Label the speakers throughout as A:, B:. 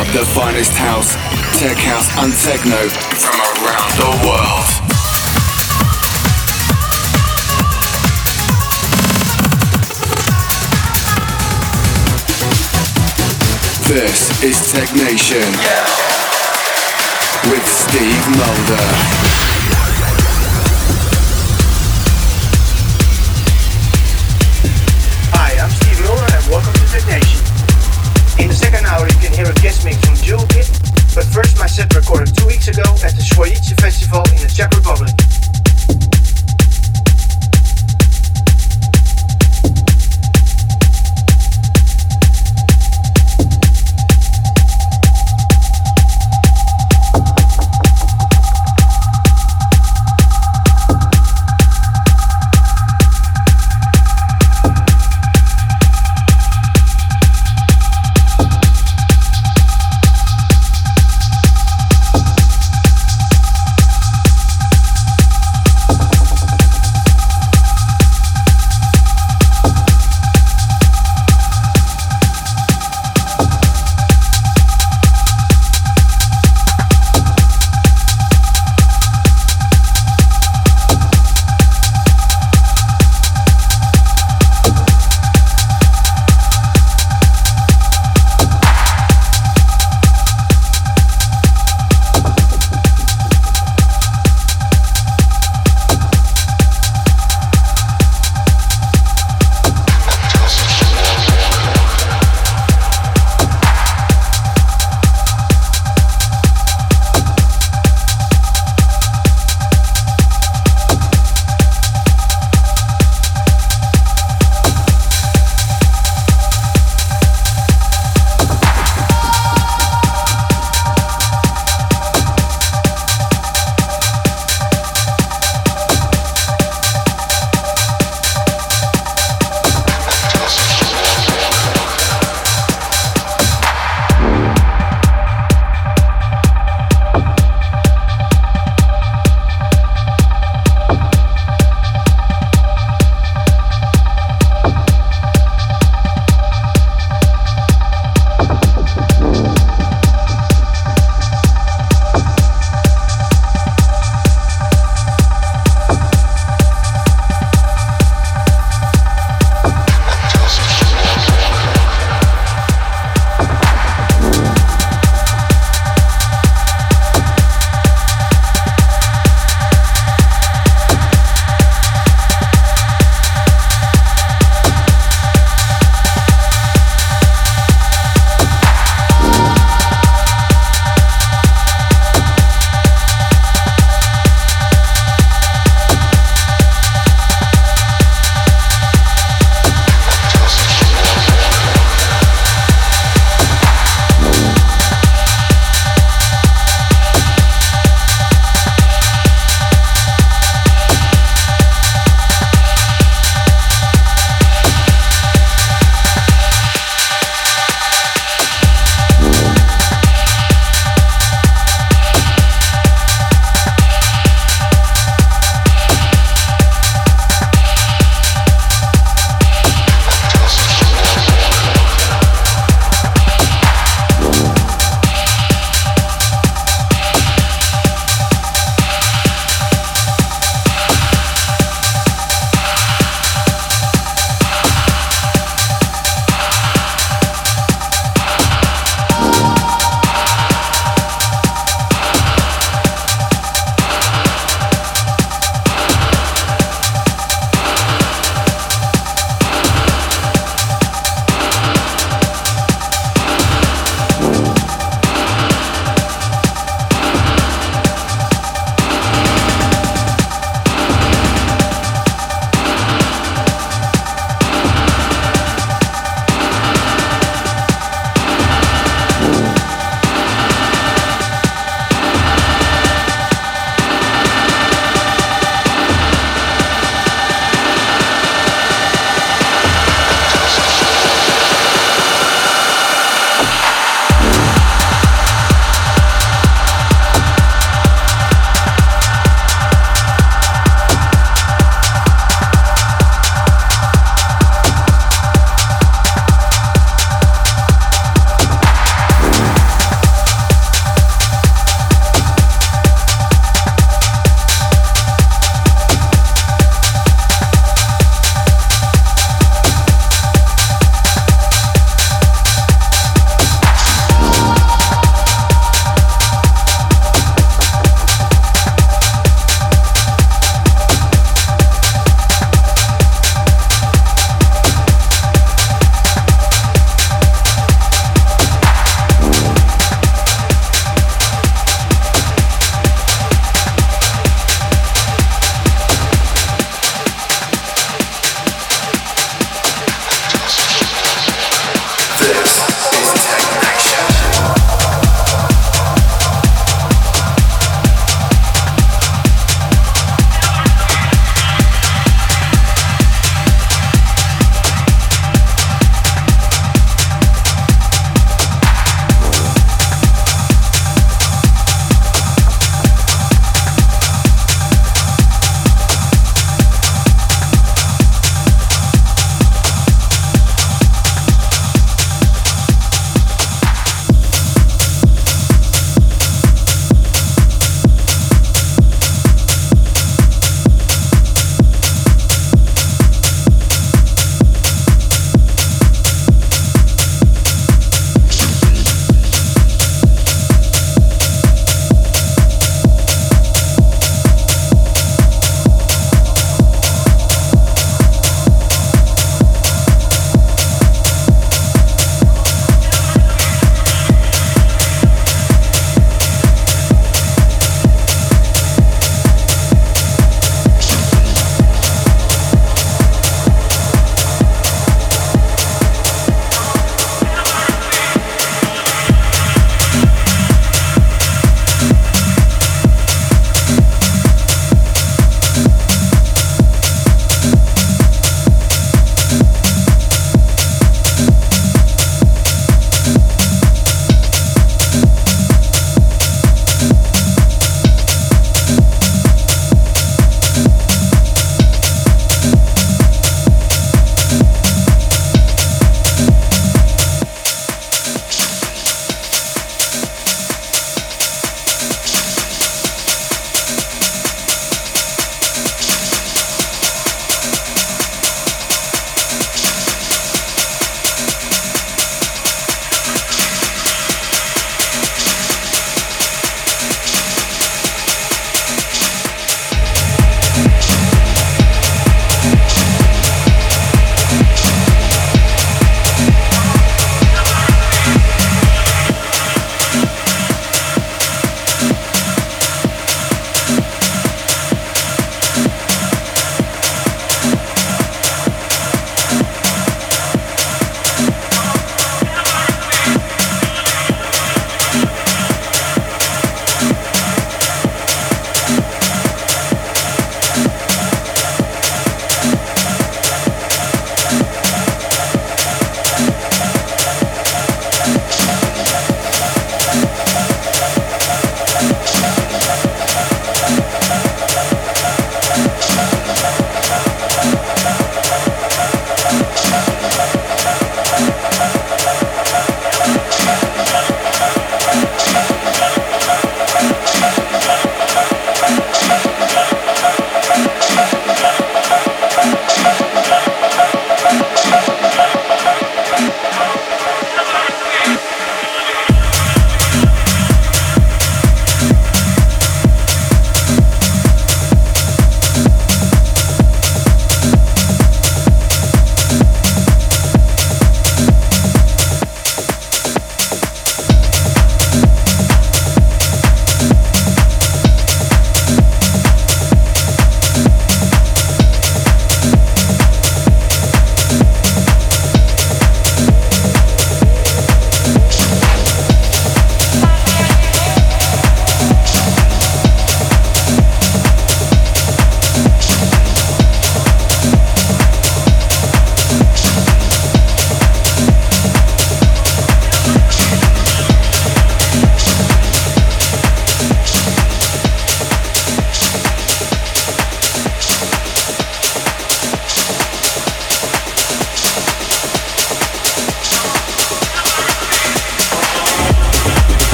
A: up the finest house, tech house, and techno from around the world. This is Technation with Steve Mulder.
B: Guest from Jewel Kid, but first my set recorded two weeks ago at the Swoyice Festival in the Czech Republic.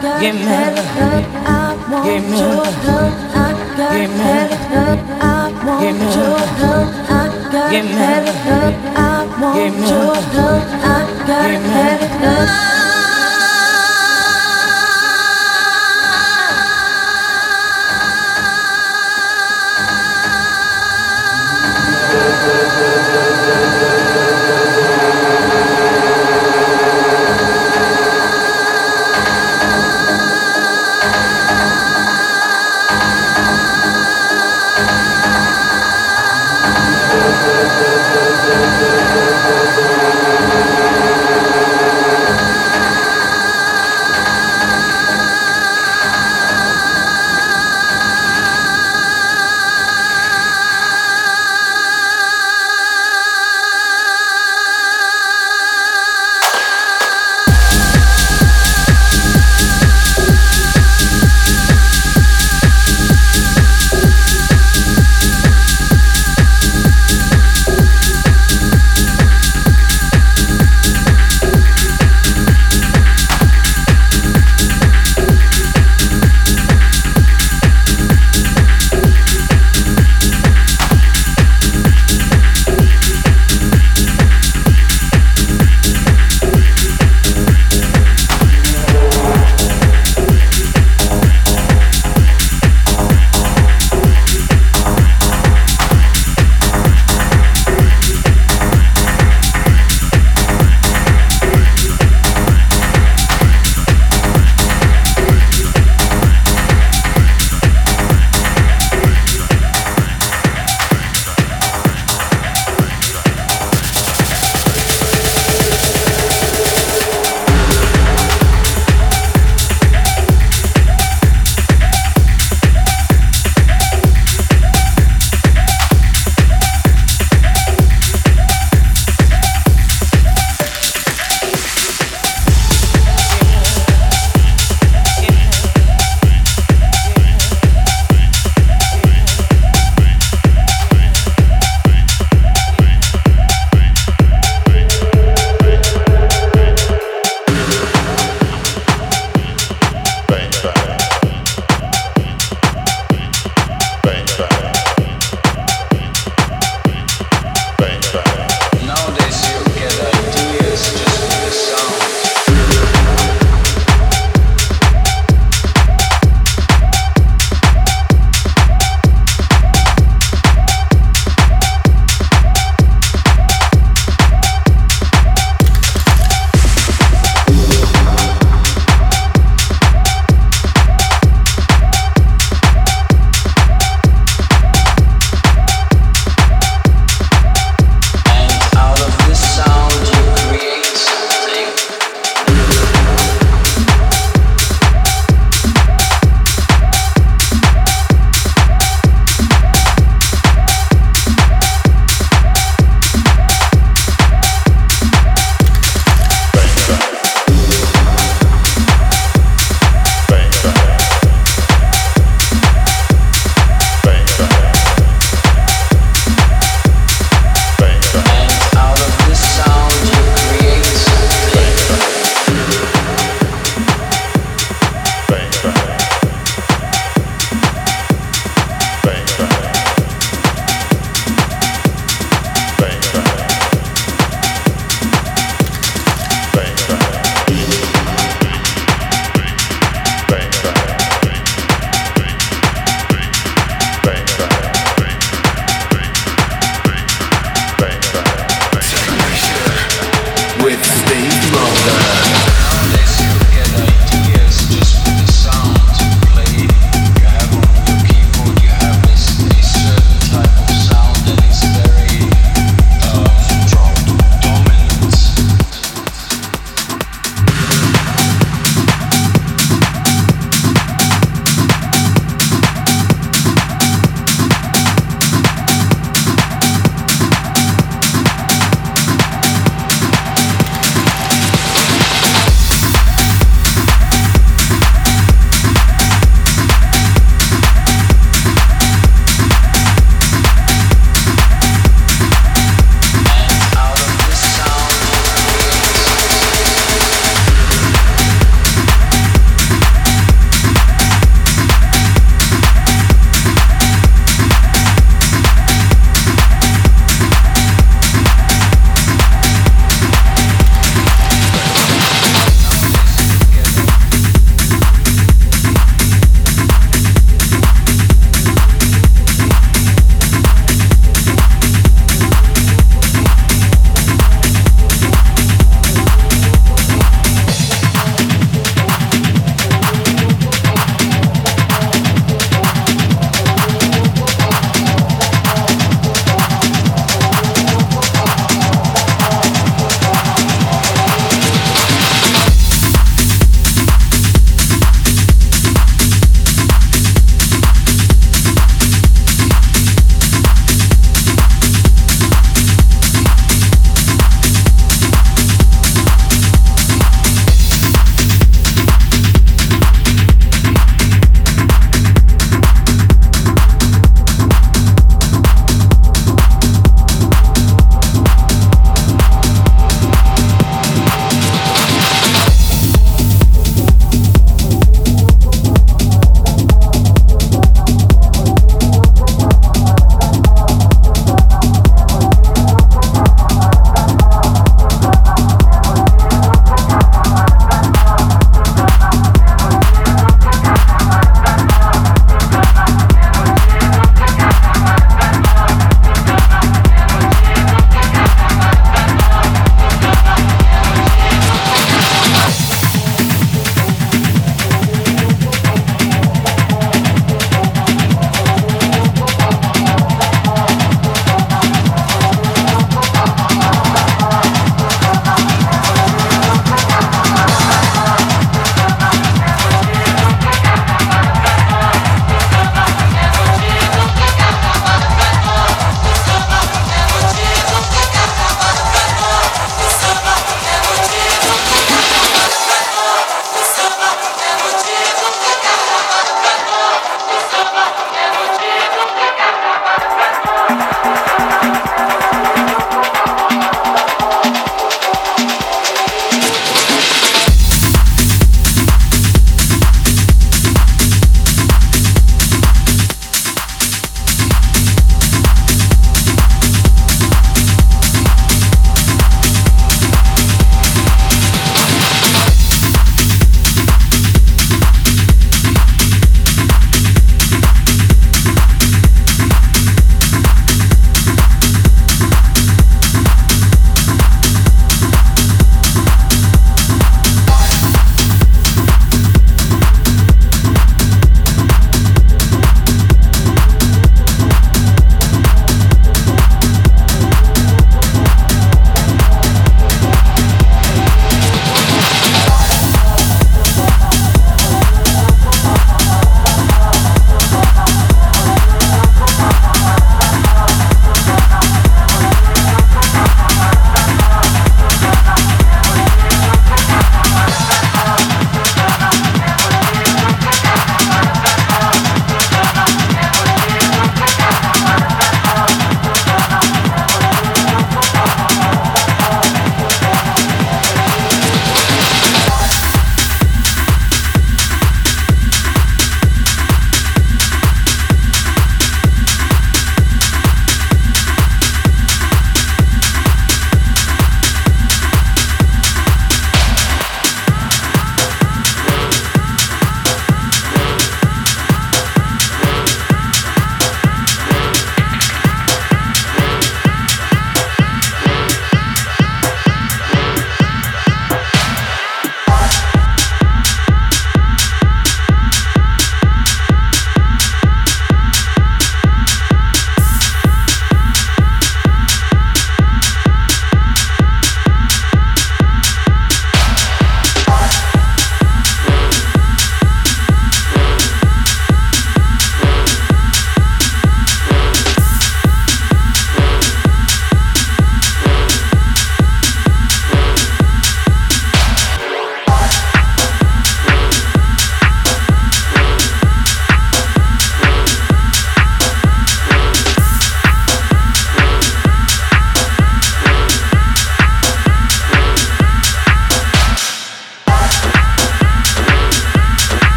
C: give me, give me, give me, give me, give me, love. give me.
D: see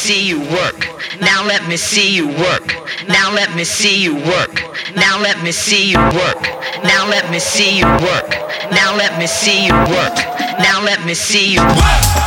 D: see you work. Now let me see you work. Now let me see you work. Now let me see you work. Now let me see you work. Now let me see you work. Now let me see you work.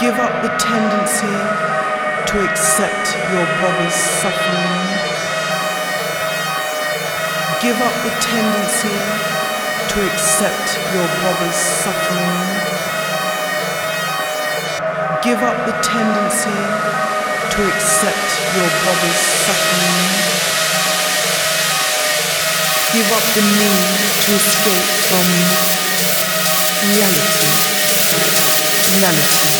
E: Give
F: up the tendency to accept your brother's suffering. Give up the tendency to accept your brother's suffering. Give up the tendency to accept your brother's suffering. Give up the need to escape from reality. Reality.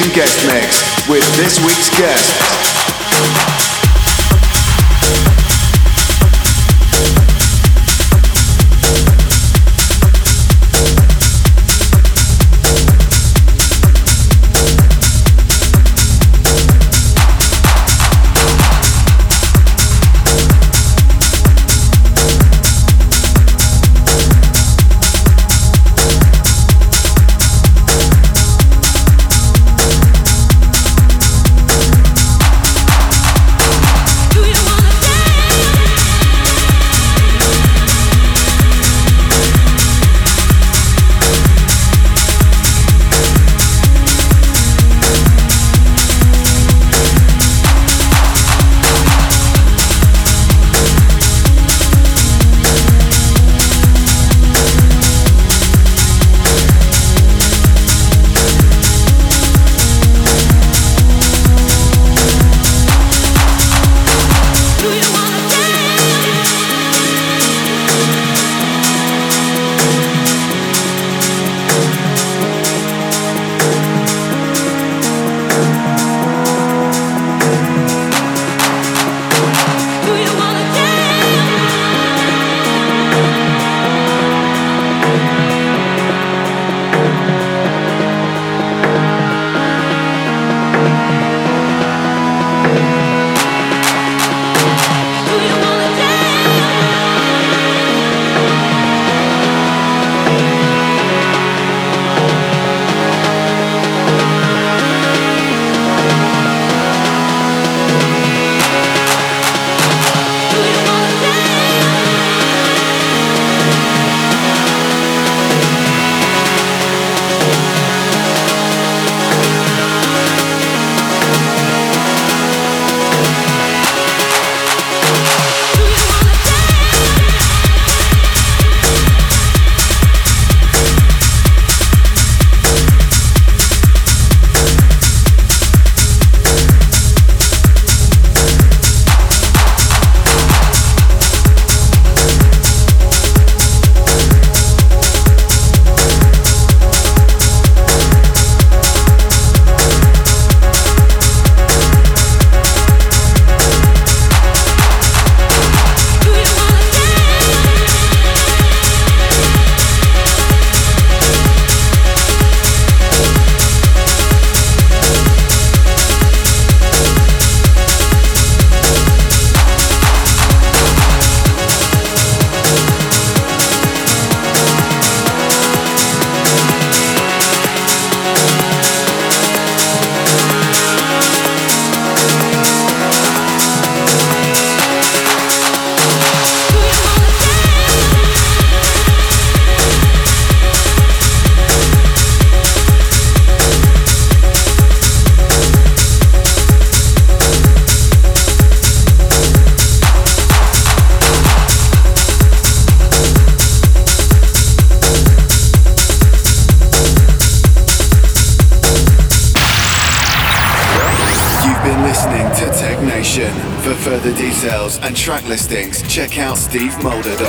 A: Technation guest mix with this week's guest. Check out stevemulder.com.
E: Sayonara.